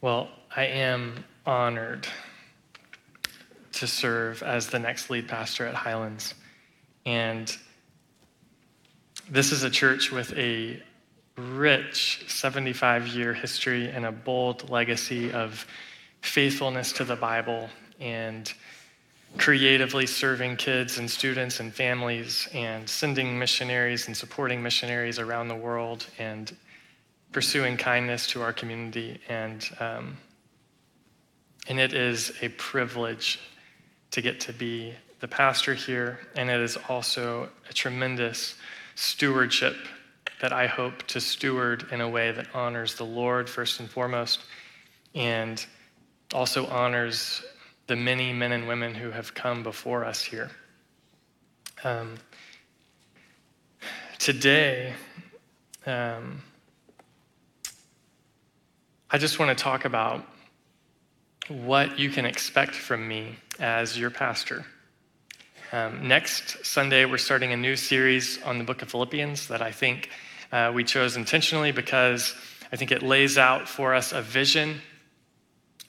Well, I am honored to serve as the next lead pastor at Highlands. And this is a church with a rich 75 year history and a bold legacy of faithfulness to the Bible and creatively serving kids and students and families and sending missionaries and supporting missionaries around the world and pursuing kindness to our community. And, um, and it is a privilege to get to be the pastor here, and it is also a tremendous stewardship that I hope to steward in a way that honors the Lord first and foremost, and also honors the many men and women who have come before us here. Um, today, um, I just want to talk about what you can expect from me as your pastor. Um, next Sunday, we're starting a new series on the book of Philippians that I think uh, we chose intentionally because I think it lays out for us a vision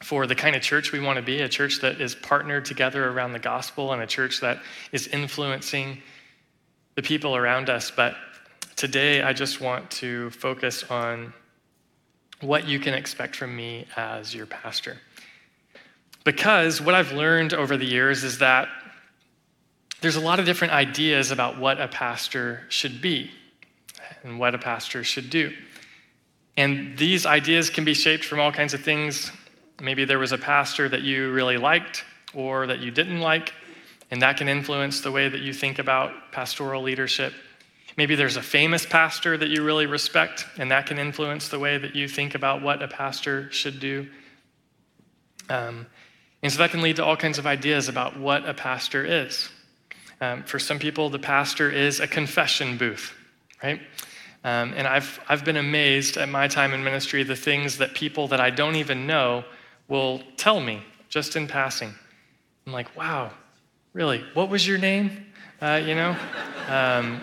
for the kind of church we want to be a church that is partnered together around the gospel and a church that is influencing the people around us. But today, I just want to focus on what you can expect from me as your pastor. Because what I've learned over the years is that there's a lot of different ideas about what a pastor should be and what a pastor should do. And these ideas can be shaped from all kinds of things Maybe there was a pastor that you really liked or that you didn't like, and that can influence the way that you think about pastoral leadership. Maybe there's a famous pastor that you really respect, and that can influence the way that you think about what a pastor should do. Um, and so that can lead to all kinds of ideas about what a pastor is. Um, for some people, the pastor is a confession booth, right? Um, and I've, I've been amazed at my time in ministry, the things that people that I don't even know will tell me just in passing. I'm like, wow, really? What was your name? Uh, you know? Um,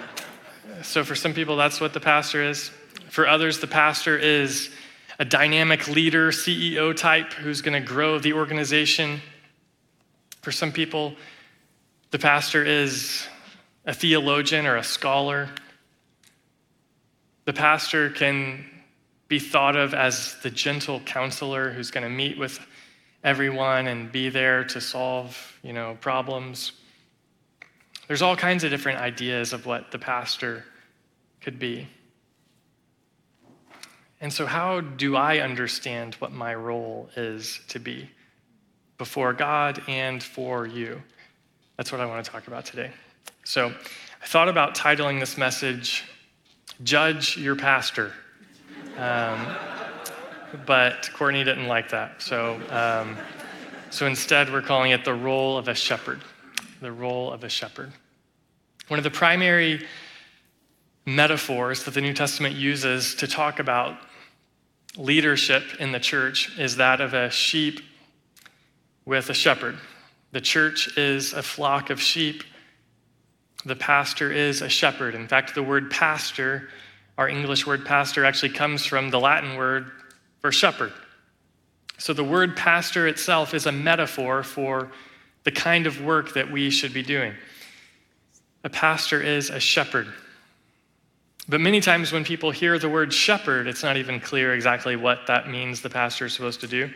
so for some people, that's what the pastor is. For others, the pastor is a dynamic leader, CEO type who's going to grow the organization. For some people, the pastor is a theologian or a scholar. The pastor can be thought of as the gentle counselor who's going to meet with everyone and be there to solve, you know, problems. There's all kinds of different ideas of what the pastor could be. And so, how do I understand what my role is to be before God and for you? That's what I want to talk about today. So, I thought about titling this message, Judge Your Pastor. Um, but Courtney didn't like that. So, um, so instead, we're calling it the role of a shepherd. The role of a shepherd. One of the primary metaphors that the New Testament uses to talk about leadership in the church is that of a sheep with a shepherd. The church is a flock of sheep. The pastor is a shepherd. In fact, the word pastor our English word pastor actually comes from the Latin word for shepherd. So the word pastor itself is a metaphor for the kind of work that we should be doing. A pastor is a shepherd. But many times when people hear the word shepherd, it's not even clear exactly what that means the pastor is supposed to do.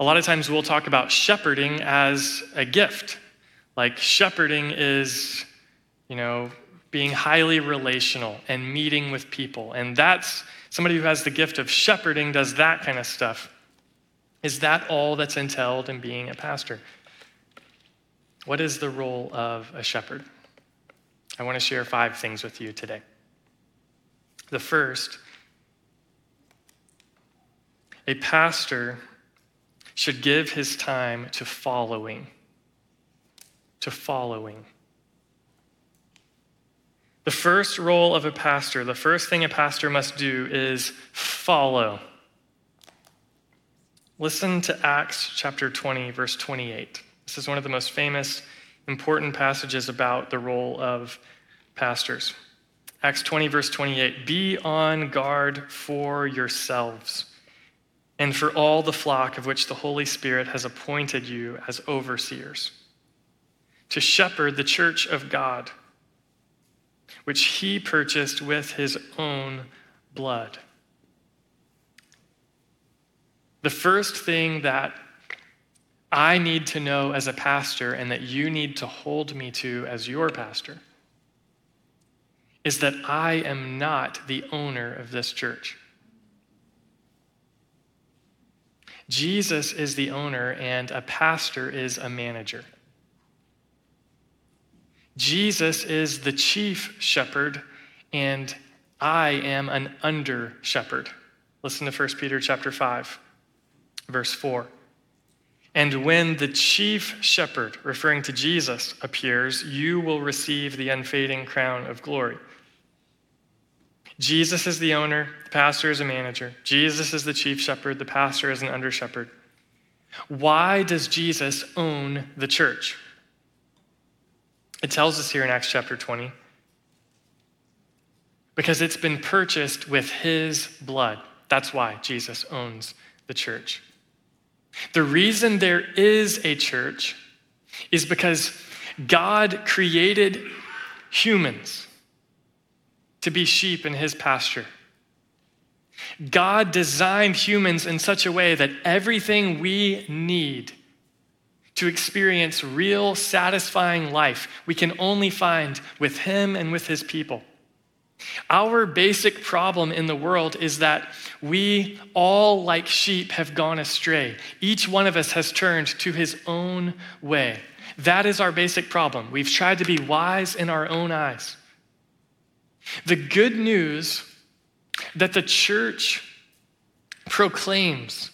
A lot of times we'll talk about shepherding as a gift. Like shepherding is, you know, being highly relational and meeting with people. And that's somebody who has the gift of shepherding, does that kind of stuff. Is that all that's entailed in being a pastor? What is the role of a shepherd? I want to share five things with you today. The first, a pastor should give his time to following. To following. The first role of a pastor, the first thing a pastor must do is follow. Listen to Acts chapter 20, verse 28. This is one of the most famous, important passages about the role of pastors. Acts 20, verse 28 Be on guard for yourselves and for all the flock of which the Holy Spirit has appointed you as overseers, to shepherd the church of God, which he purchased with his own blood. The first thing that I need to know as a pastor and that you need to hold me to as your pastor is that I am not the owner of this church. Jesus is the owner, and a pastor is a manager. Jesus is the chief shepherd, and I am an under shepherd. Listen to 1 Peter chapter 5, verse 4. And when the chief shepherd, referring to Jesus, appears, you will receive the unfading crown of glory. Jesus is the owner, the pastor is a manager. Jesus is the chief shepherd, the pastor is an under shepherd. Why does Jesus own the church? It tells us here in Acts chapter 20. Because it's been purchased with his blood. That's why Jesus owns the church. The reason there is a church is because God created humans to be sheep in his pasture. God designed humans in such a way that everything we need to experience real, satisfying life, we can only find with Him and with His people. Our basic problem in the world is that we all, like sheep, have gone astray. Each one of us has turned to his own way. That is our basic problem. We've tried to be wise in our own eyes. The good news that the church proclaims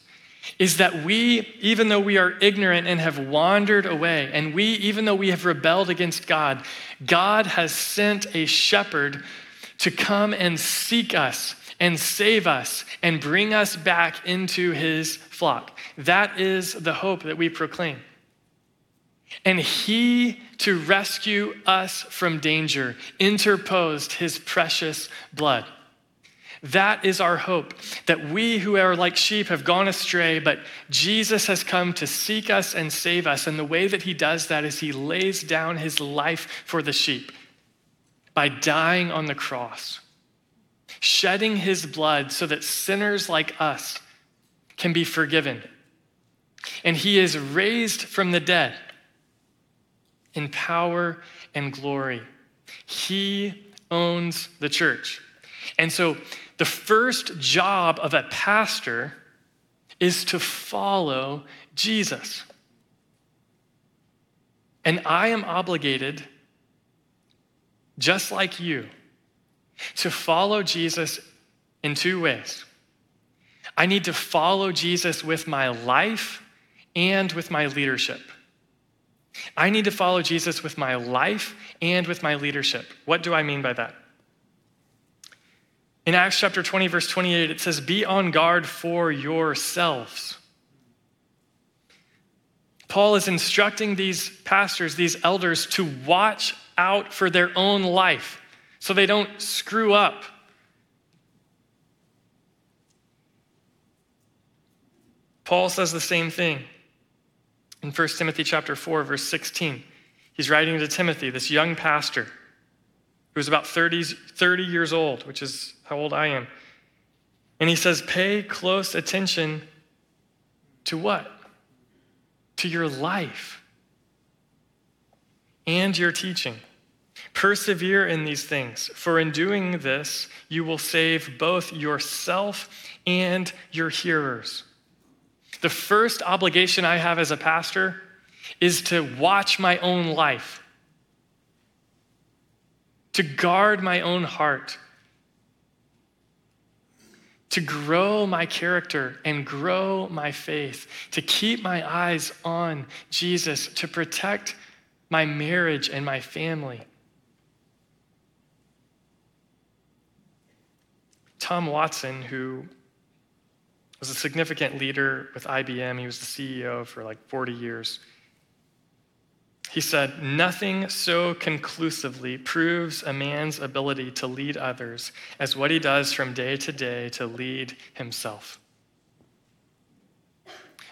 is that we, even though we are ignorant and have wandered away, and we, even though we have rebelled against God, God has sent a shepherd to come and seek us and save us and bring us back into his flock. That is the hope that we proclaim. And he, to rescue us from danger, interposed his precious blood. That is our hope, that we who are like sheep have gone astray, but Jesus has come to seek us and save us. And the way that he does that is he lays down his life for the sheep by dying on the cross, shedding his blood so that sinners like us can be forgiven. And he is raised from the dead in power and glory. He owns the church. And so the first job of a pastor is to follow Jesus. And I am obligated, just like you, to follow Jesus in two ways. I need to follow Jesus with my life and with my leadership. I need to follow Jesus with my life and with my leadership. What do I mean by that? In Acts chapter 20, verse 28, it says, Be on guard for yourselves. Paul is instructing these pastors, these elders, to watch out for their own life so they don't screw up. Paul says the same thing in 1 Timothy chapter 4 verse 16. He's writing to Timothy, this young pastor who was about 30, 30 years old, which is how old I am. And he says, "Pay close attention to what? To your life and your teaching. Persevere in these things, for in doing this, you will save both yourself and your hearers." The first obligation I have as a pastor is to watch my own life, to guard my own heart, to grow my character and grow my faith, to keep my eyes on Jesus, to protect my marriage and my family. Tom Watson, who was a significant leader with IBM. He was the CEO for like 40 years. He said, Nothing so conclusively proves a man's ability to lead others as what he does from day to day to lead himself.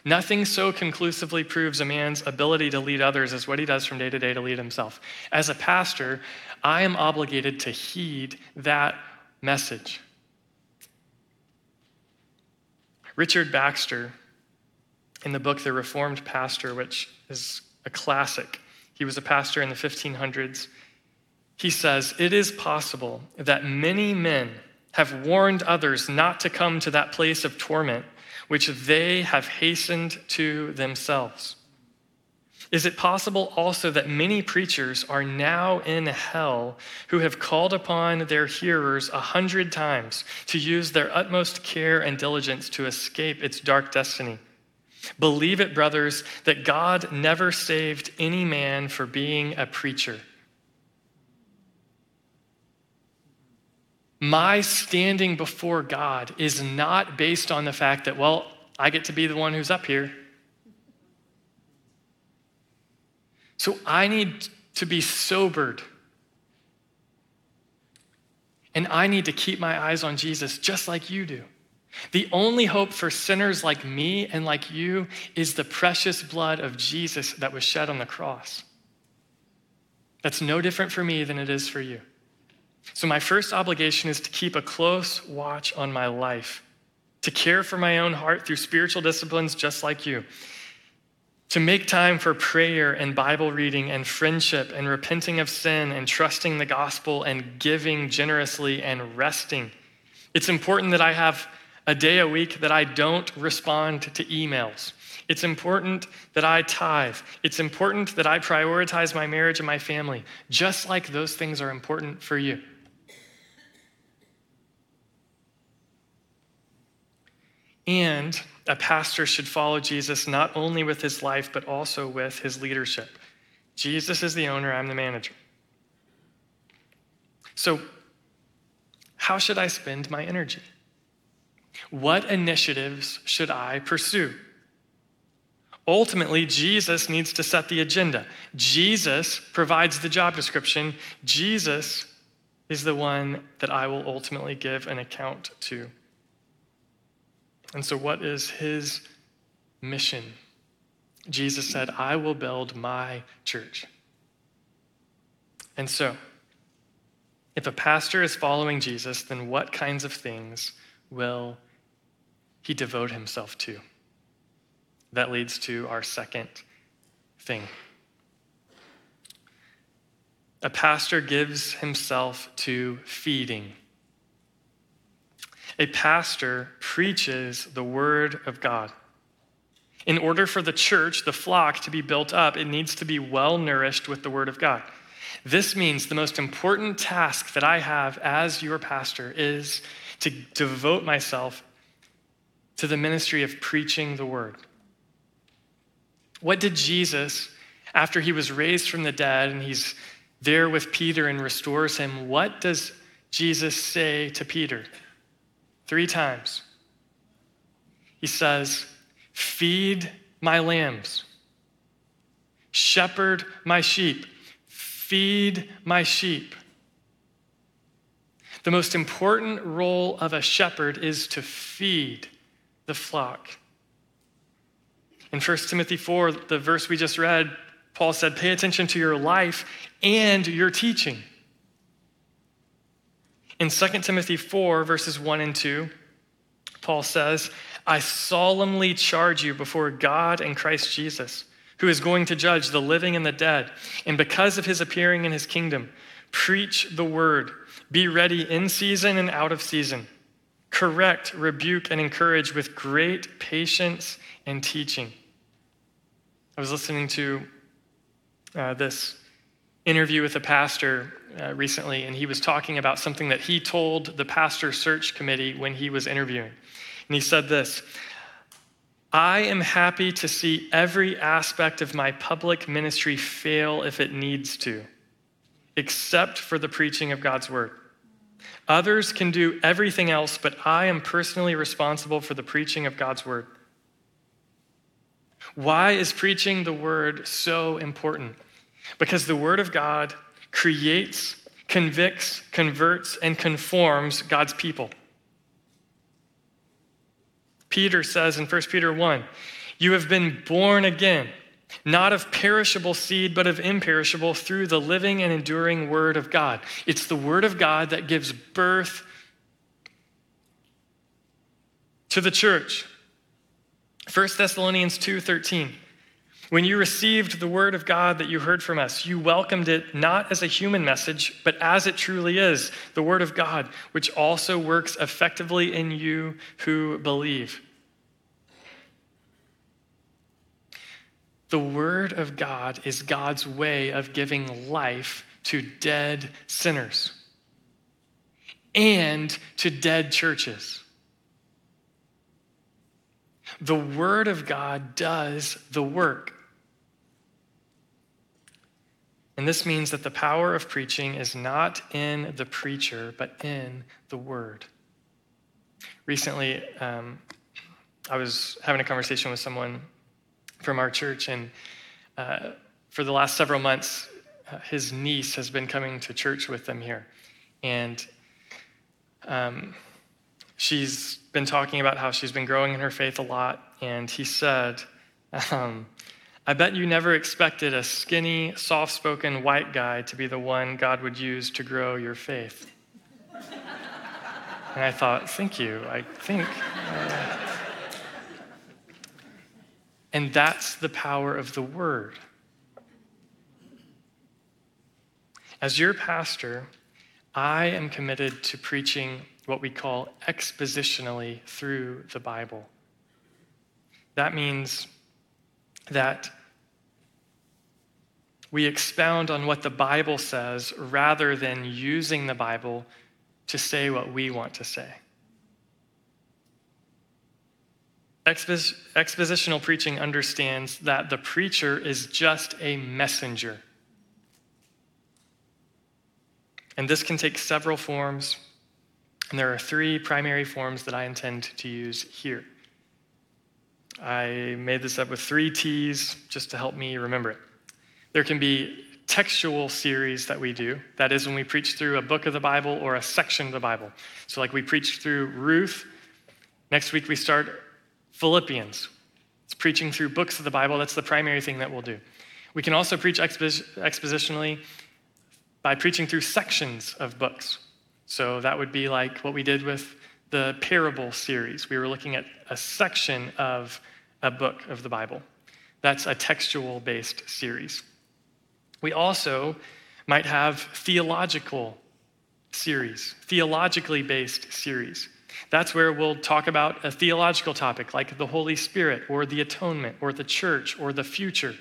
Nothing so conclusively proves a man's ability to lead others as what he does from day to day to lead himself. As a pastor, I am obligated to heed that message. Richard Baxter, in the book The Reformed Pastor, which is a classic, he was a pastor in the 1500s. He says, It is possible that many men have warned others not to come to that place of torment which they have hastened to themselves. Is it possible also that many preachers are now in hell who have called upon their hearers a hundred times to use their utmost care and diligence to escape its dark destiny? Believe it, brothers, that God never saved any man for being a preacher. My standing before God is not based on the fact that, well, I get to be the one who's up here. So I need to be sobered. And I need to keep my eyes on Jesus just like you do. The only hope for sinners like me and like you is the precious blood of Jesus that was shed on the cross. That's no different for me than it is for you. So, my first obligation is to keep a close watch on my life, to care for my own heart through spiritual disciplines just like you, to make time for prayer and Bible reading and friendship and repenting of sin and trusting the gospel and giving generously and resting. It's important that I have a day a week that I don't respond to emails. It's important that I tithe. It's important that I prioritize my marriage and my family, just like those things are important for you. And a pastor should follow Jesus not only with his life, but also with his leadership. Jesus is the owner, I'm the manager. So, how should I spend my energy? What initiatives should I pursue? Ultimately, Jesus needs to set the agenda. Jesus provides the job description. Jesus is the one that I will ultimately give an account to. And so, what is his mission? Jesus said, I will build my church. And so, if a pastor is following Jesus, then what kinds of things will he devote himself to? That leads to our second thing. A pastor gives himself to feeding. A pastor preaches the word of God. In order for the church, the flock, to be built up, it needs to be well nourished with the word of God. This means the most important task that I have as your pastor is to devote myself to the ministry of preaching the word. What did Jesus, after he was raised from the dead and he's there with Peter and restores him, what does Jesus say to Peter? Three times. He says, Feed my lambs, shepherd my sheep, feed my sheep. The most important role of a shepherd is to feed the flock. In 1 Timothy 4, the verse we just read, Paul said, Pay attention to your life and your teaching. In 2 Timothy 4, verses 1 and 2, Paul says, I solemnly charge you before God and Christ Jesus, who is going to judge the living and the dead. And because of his appearing in his kingdom, preach the word. Be ready in season and out of season. Correct, rebuke, and encourage with great patience and teaching. I was listening to uh, this interview with a pastor uh, recently, and he was talking about something that he told the pastor search committee when he was interviewing. And he said this I am happy to see every aspect of my public ministry fail if it needs to, except for the preaching of God's word. Others can do everything else, but I am personally responsible for the preaching of God's word. Why is preaching the word so important? Because the word of God creates, convicts, converts, and conforms God's people. Peter says in 1 Peter 1 You have been born again, not of perishable seed, but of imperishable, through the living and enduring Word of God. It's the Word of God that gives birth to the church. 1 Thessalonians 2:13 When you received the word of God that you heard from us, you welcomed it not as a human message, but as it truly is, the word of God, which also works effectively in you who believe. The word of God is God's way of giving life to dead sinners and to dead churches. The Word of God does the work. And this means that the power of preaching is not in the preacher, but in the Word. Recently, um, I was having a conversation with someone from our church, and uh, for the last several months, uh, his niece has been coming to church with them here. And um, she's been talking about how she's been growing in her faith a lot, and he said, um, I bet you never expected a skinny, soft spoken white guy to be the one God would use to grow your faith. and I thought, thank you. I think. Uh... and that's the power of the word. As your pastor, I am committed to preaching what we call expositionally through the Bible. That means that we expound on what the Bible says rather than using the Bible to say what we want to say. Expos- expositional preaching understands that the preacher is just a messenger. And this can take several forms. And there are three primary forms that I intend to use here. I made this up with three T's just to help me remember it. There can be textual series that we do. That is when we preach through a book of the Bible or a section of the Bible. So, like we preached through Ruth. Next week we start Philippians. It's preaching through books of the Bible. That's the primary thing that we'll do. We can also preach expositionally by preaching through sections of books. So that would be like what we did with the parable series. We were looking at a section of a book of the Bible. That's a textual based series. We also might have theological series, theologically based series. That's where we'll talk about a theological topic like the Holy Spirit or the atonement or the church or the future.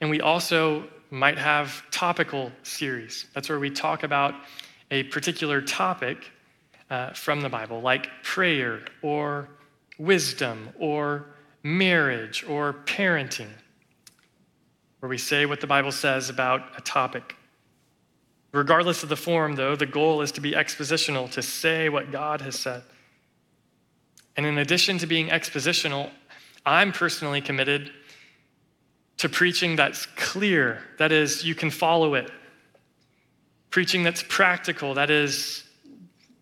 And we also might have topical series. That's where we talk about a particular topic uh, from the Bible, like prayer or wisdom or marriage or parenting, where we say what the Bible says about a topic. Regardless of the form, though, the goal is to be expositional, to say what God has said. And in addition to being expositional, I'm personally committed to preaching that's clear, that is, you can follow it. Preaching that's practical, that is,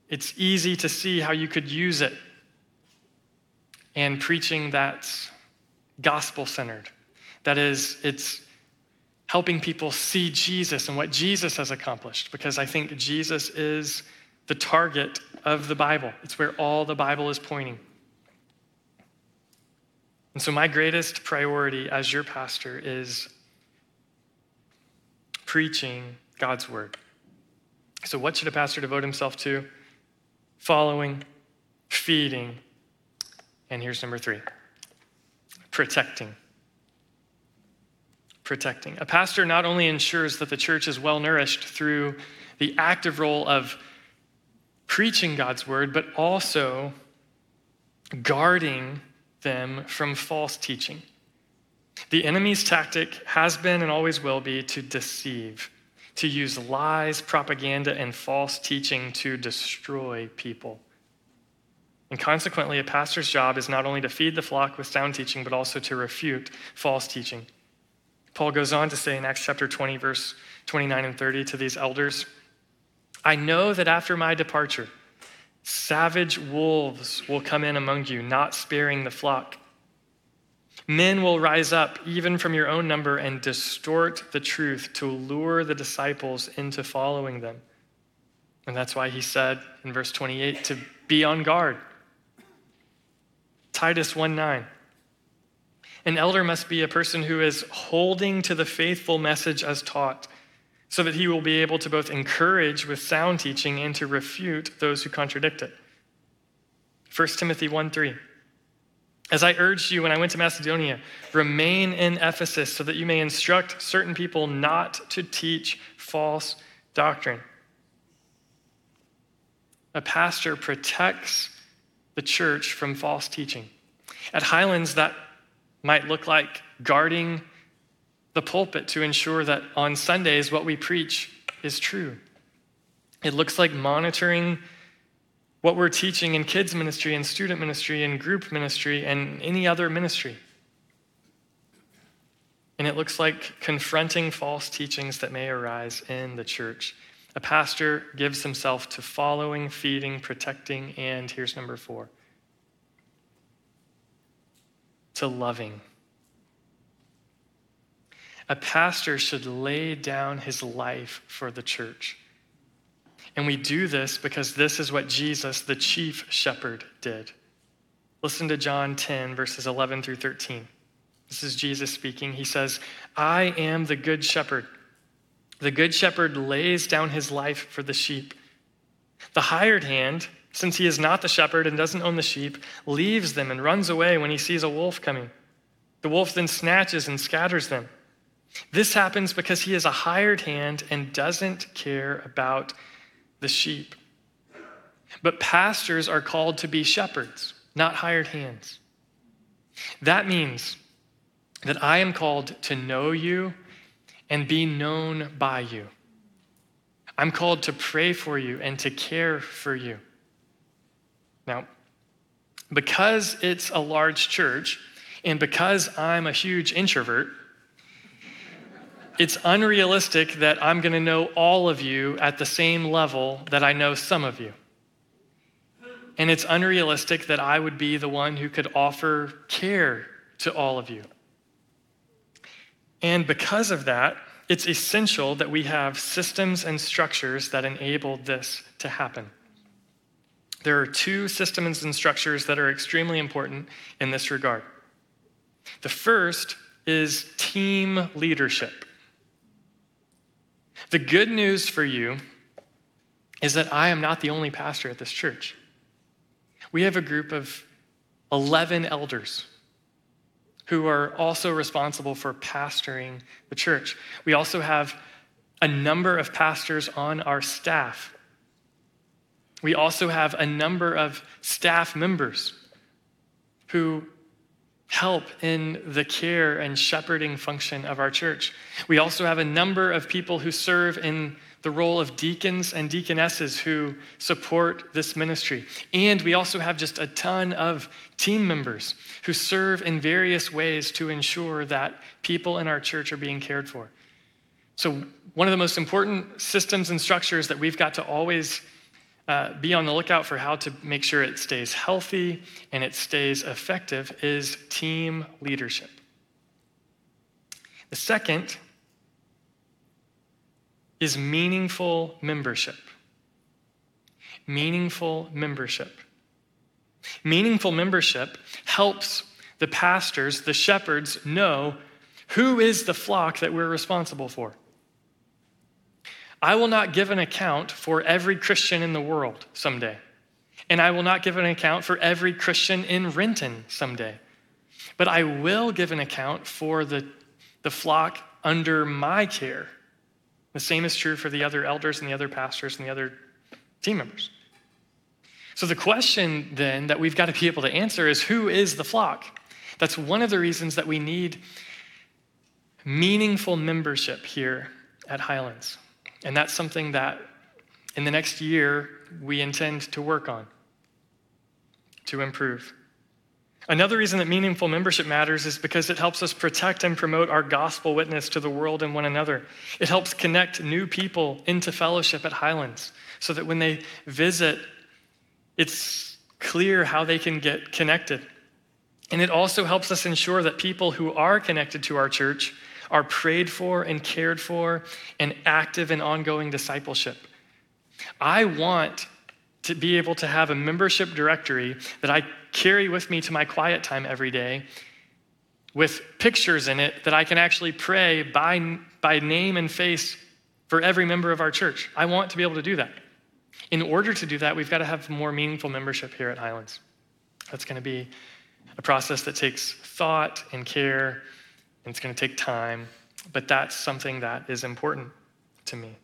it's easy to see how you could use it. And preaching that's gospel centered, that is, it's helping people see Jesus and what Jesus has accomplished, because I think Jesus is the target of the Bible. It's where all the Bible is pointing. And so, my greatest priority as your pastor is preaching God's word. So, what should a pastor devote himself to? Following, feeding, and here's number three protecting. Protecting. A pastor not only ensures that the church is well nourished through the active role of preaching God's word, but also guarding them from false teaching. The enemy's tactic has been and always will be to deceive, to use lies, propaganda, and false teaching to destroy people. And consequently, a pastor's job is not only to feed the flock with sound teaching, but also to refute false teaching. Paul goes on to say in Acts chapter 20, verse 29 and 30 to these elders I know that after my departure, Savage wolves will come in among you, not sparing the flock. Men will rise up, even from your own number, and distort the truth to lure the disciples into following them. And that's why he said in verse 28 to be on guard. Titus 1 9. An elder must be a person who is holding to the faithful message as taught, so that he will be able to both encourage with sound teaching and to refute those who contradict it. 1 Timothy 1 3. As I urged you when I went to Macedonia, remain in Ephesus so that you may instruct certain people not to teach false doctrine. A pastor protects the church from false teaching. At Highlands, that might look like guarding the pulpit to ensure that on Sundays what we preach is true. It looks like monitoring what we're teaching in kids' ministry and student ministry and group ministry and any other ministry. And it looks like confronting false teachings that may arise in the church. A pastor gives himself to following, feeding, protecting, and here's number four to loving. A pastor should lay down his life for the church. And we do this because this is what Jesus, the chief shepherd, did. Listen to John 10, verses 11 through 13. This is Jesus speaking. He says, I am the good shepherd. The good shepherd lays down his life for the sheep. The hired hand since he is not the shepherd and doesn't own the sheep, leaves them and runs away when he sees a wolf coming. The wolf then snatches and scatters them. This happens because he is a hired hand and doesn't care about the sheep. But pastors are called to be shepherds, not hired hands. That means that I am called to know you and be known by you. I'm called to pray for you and to care for you. Now, because it's a large church and because I'm a huge introvert, it's unrealistic that I'm going to know all of you at the same level that I know some of you. And it's unrealistic that I would be the one who could offer care to all of you. And because of that, it's essential that we have systems and structures that enable this to happen. There are two systems and structures that are extremely important in this regard. The first is team leadership. The good news for you is that I am not the only pastor at this church. We have a group of 11 elders who are also responsible for pastoring the church. We also have a number of pastors on our staff we also have a number of staff members who help in the care and shepherding function of our church. We also have a number of people who serve in the role of deacons and deaconesses who support this ministry. And we also have just a ton of team members who serve in various ways to ensure that people in our church are being cared for. So, one of the most important systems and structures that we've got to always uh, be on the lookout for how to make sure it stays healthy and it stays effective is team leadership. The second is meaningful membership. Meaningful membership. Meaningful membership helps the pastors, the shepherds, know who is the flock that we're responsible for. I will not give an account for every Christian in the world someday. And I will not give an account for every Christian in Renton someday. But I will give an account for the, the flock under my care. The same is true for the other elders and the other pastors and the other team members. So, the question then that we've got to be able to answer is who is the flock? That's one of the reasons that we need meaningful membership here at Highlands. And that's something that in the next year we intend to work on to improve. Another reason that meaningful membership matters is because it helps us protect and promote our gospel witness to the world and one another. It helps connect new people into fellowship at Highlands so that when they visit It's clear how they can get connected. And it also helps us ensure that people who are connected to our church are prayed for and cared for and active in ongoing discipleship. I want to be able to have a membership directory that I carry with me to my quiet time every day with pictures in it that I can actually pray by, by name and face for every member of our church. I want to be able to do that. In order to do that, we've got to have more meaningful membership here at Highlands. That's going to be a process that takes thought and care, and it's going to take time, but that's something that is important to me.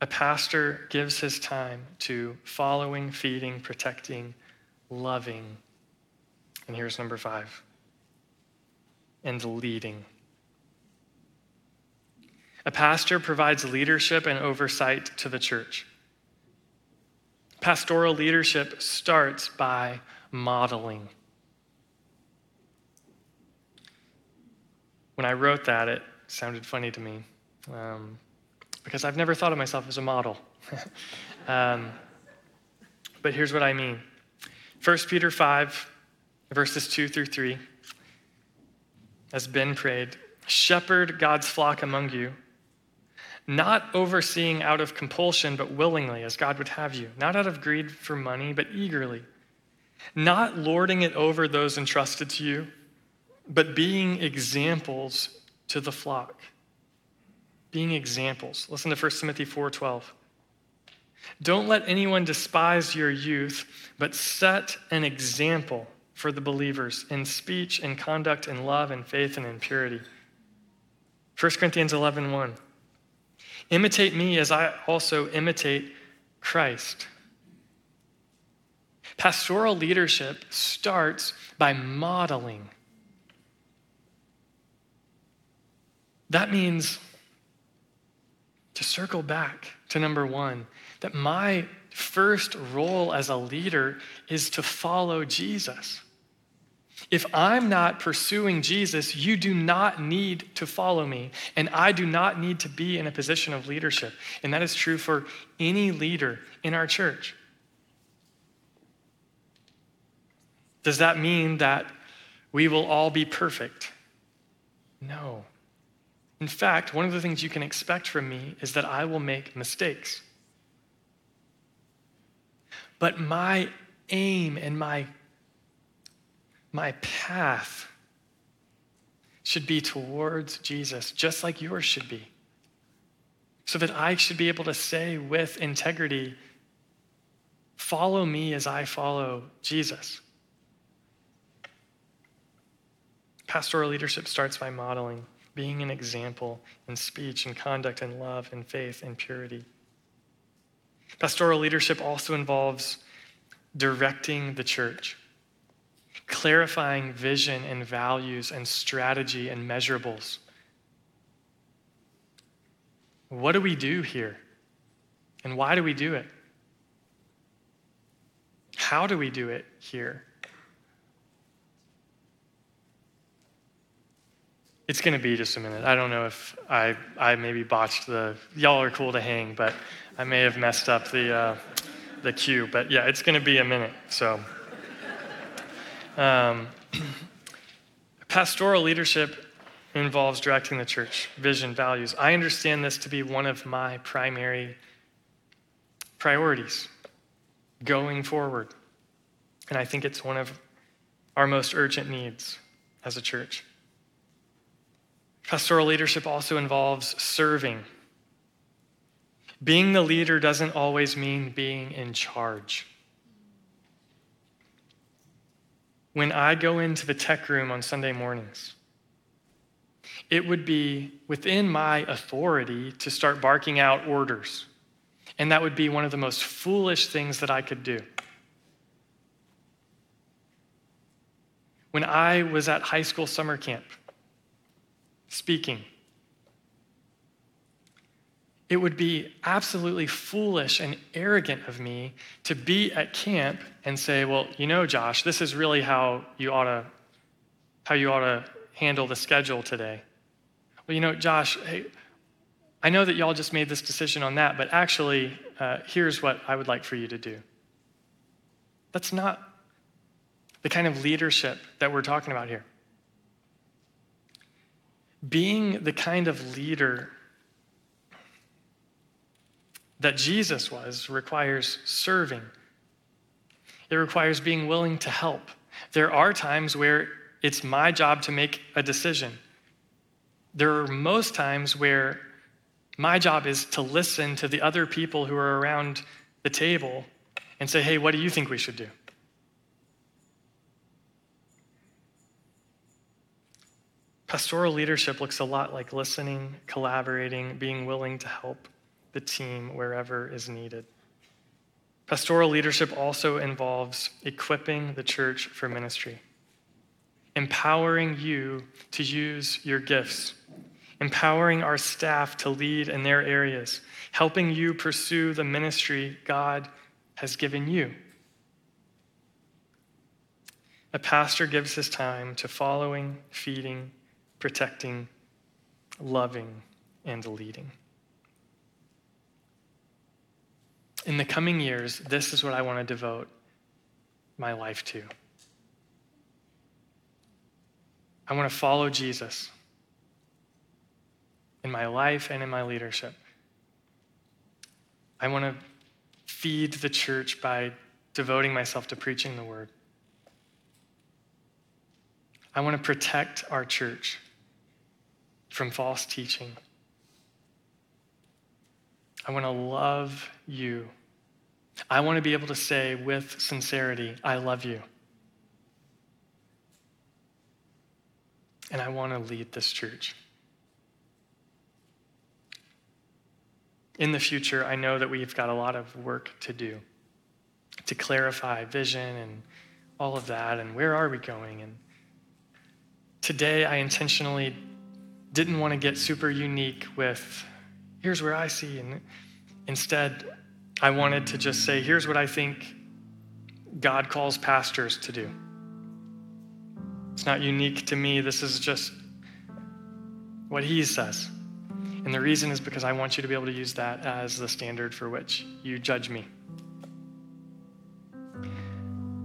A pastor gives his time to following, feeding, protecting, loving. And here's number five and leading. A pastor provides leadership and oversight to the church. Pastoral leadership starts by modeling. When I wrote that, it sounded funny to me um, because I've never thought of myself as a model. um, but here's what I mean 1 Peter 5, verses 2 through 3, as Ben prayed, shepherd God's flock among you not overseeing out of compulsion, but willingly, as God would have you, not out of greed for money, but eagerly, not lording it over those entrusted to you, but being examples to the flock. Being examples. Listen to 1 Timothy 4:12. Don't let anyone despise your youth, but set an example for the believers in speech and conduct and love and faith and in purity. 1 Corinthians 11:1. 1. Imitate me as I also imitate Christ. Pastoral leadership starts by modeling. That means to circle back to number one, that my first role as a leader is to follow Jesus. If I'm not pursuing Jesus, you do not need to follow me, and I do not need to be in a position of leadership. And that is true for any leader in our church. Does that mean that we will all be perfect? No. In fact, one of the things you can expect from me is that I will make mistakes. But my aim and my my path should be towards Jesus, just like yours should be. So that I should be able to say with integrity, Follow me as I follow Jesus. Pastoral leadership starts by modeling, being an example in speech and conduct and love and faith and purity. Pastoral leadership also involves directing the church clarifying vision and values and strategy and measurables. What do we do here? And why do we do it? How do we do it here? It's going to be just a minute. I don't know if I, I maybe botched the, y'all are cool to hang, but I may have messed up the, uh, the cue. But yeah, it's going to be a minute. So. Um, pastoral leadership involves directing the church, vision, values. I understand this to be one of my primary priorities going forward. And I think it's one of our most urgent needs as a church. Pastoral leadership also involves serving. Being the leader doesn't always mean being in charge. when I go into the tech room on Sunday mornings, it would be within my authority to start barking out orders. And that would be one of the most foolish things that I could do. When I was at high school summer camp speaking, it would be absolutely foolish and arrogant of me to be at camp and say, "Well, you know, Josh, this is really how you ought to how you ought to handle the schedule today." Well, you know, Josh, hey, I know that y'all just made this decision on that, but actually, uh, here's what I would like for you to do. That's not the kind of leadership that we're talking about here. Being the kind of leader that Jesus was requires serving, it requires being willing to help. There are times where it's my job to make a decision. There are most times where my job is to listen to the other people who are around the table and say, hey, what do you think we should do? Pastoral leadership looks a lot like listening, collaborating, being willing to help the team wherever is needed. Pastoral leadership also involves equipping the church for ministry, empowering you to use your gifts empowering our staff to lead in their areas, helping you pursue the ministry God has given you. A pastor gives his time to following, feeding, protecting, loving, and leading. In the coming years, this is what I want to devote my life to. I want to follow Jesus in my life and in my leadership. I want to feed the church by devoting myself to preaching the word. I want to protect our church from false teaching. I want to love you. I want to be able to say with sincerity, I love you. And I want to lead this church. in the future, I know that we've got a lot of work to do to clarify vision and all of that, and where are we going? And today, I intentionally didn't want to get super unique with here's where I see, and instead, I wanted to just say here's what I think God calls pastors to do. It's not unique to me, this is just what He says. And the reason is because I want you to be able to use that as the standard for which you judge me.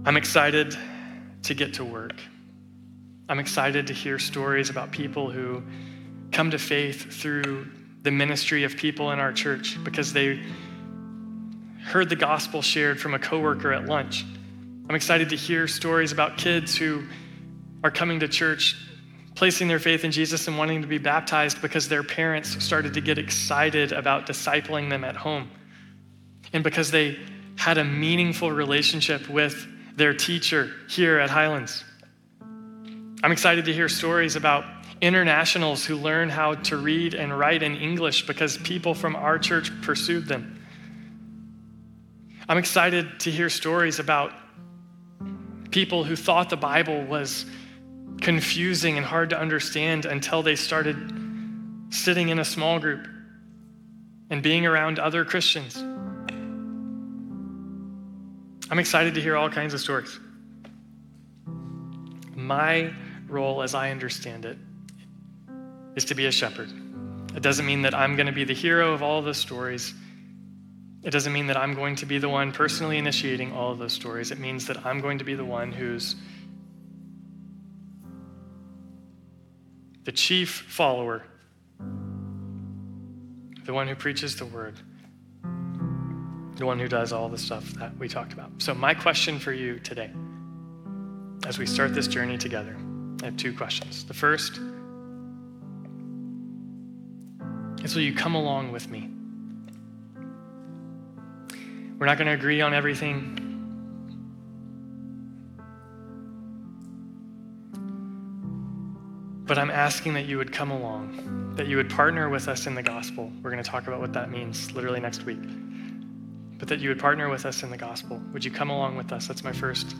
I'm excited to get to work. I'm excited to hear stories about people who come to faith through the ministry of people in our church because they heard the gospel shared from a coworker at lunch. I'm excited to hear stories about kids who are coming to church placing their faith in Jesus and wanting to be baptized because their parents started to get excited about discipling them at home. And because they had a meaningful relationship with their teacher here at Highlands. I'm excited to hear stories about internationals who learn how to read and write in English because people from our church pursued them. I'm excited to hear stories about people who thought the Bible was confusing and hard to understand until they started sitting in a small group and being around other Christians. I'm excited to hear all kinds of stories. My role, as I understand it, is to be a shepherd. It doesn't mean that I'm going to be the hero of all of those stories. It doesn't mean that I'm going to be the one personally initiating all of those stories. It means that I'm going to be the one who's the chief follower, the one who preaches the word, the one who does all the stuff that we talked about. So, my question for you today, as we start this journey together, I have two questions. The first is Will you come along with me? We're not going to agree on everything. But I'm asking that you would come along, that you would partner with us in the gospel. We're going to talk about what that means literally next week. But that you would partner with us in the gospel. Would you come along with us? That's my first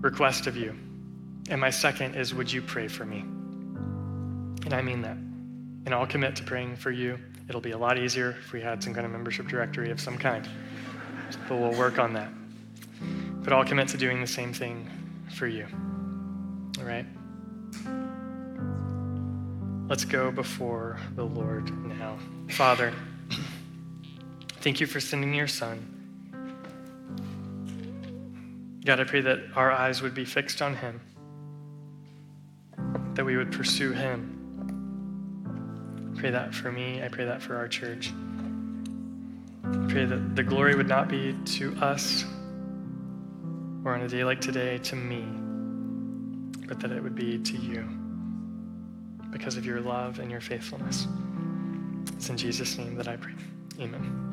request of you. And my second is, would you pray for me? And I mean that. And I'll commit to praying for you. It'll be a lot easier if we had some kind of membership directory of some kind. But we'll work on that. But I'll commit to doing the same thing for you. All right? Let's go before the Lord now. Father, thank you for sending your Son. God, I pray that our eyes would be fixed on him, that we would pursue him. Pray that for me. I pray that for our church. I pray that the glory would not be to us or on a day like today to me, but that it would be to you because of your love and your faithfulness. It's in Jesus' name that I pray. Amen.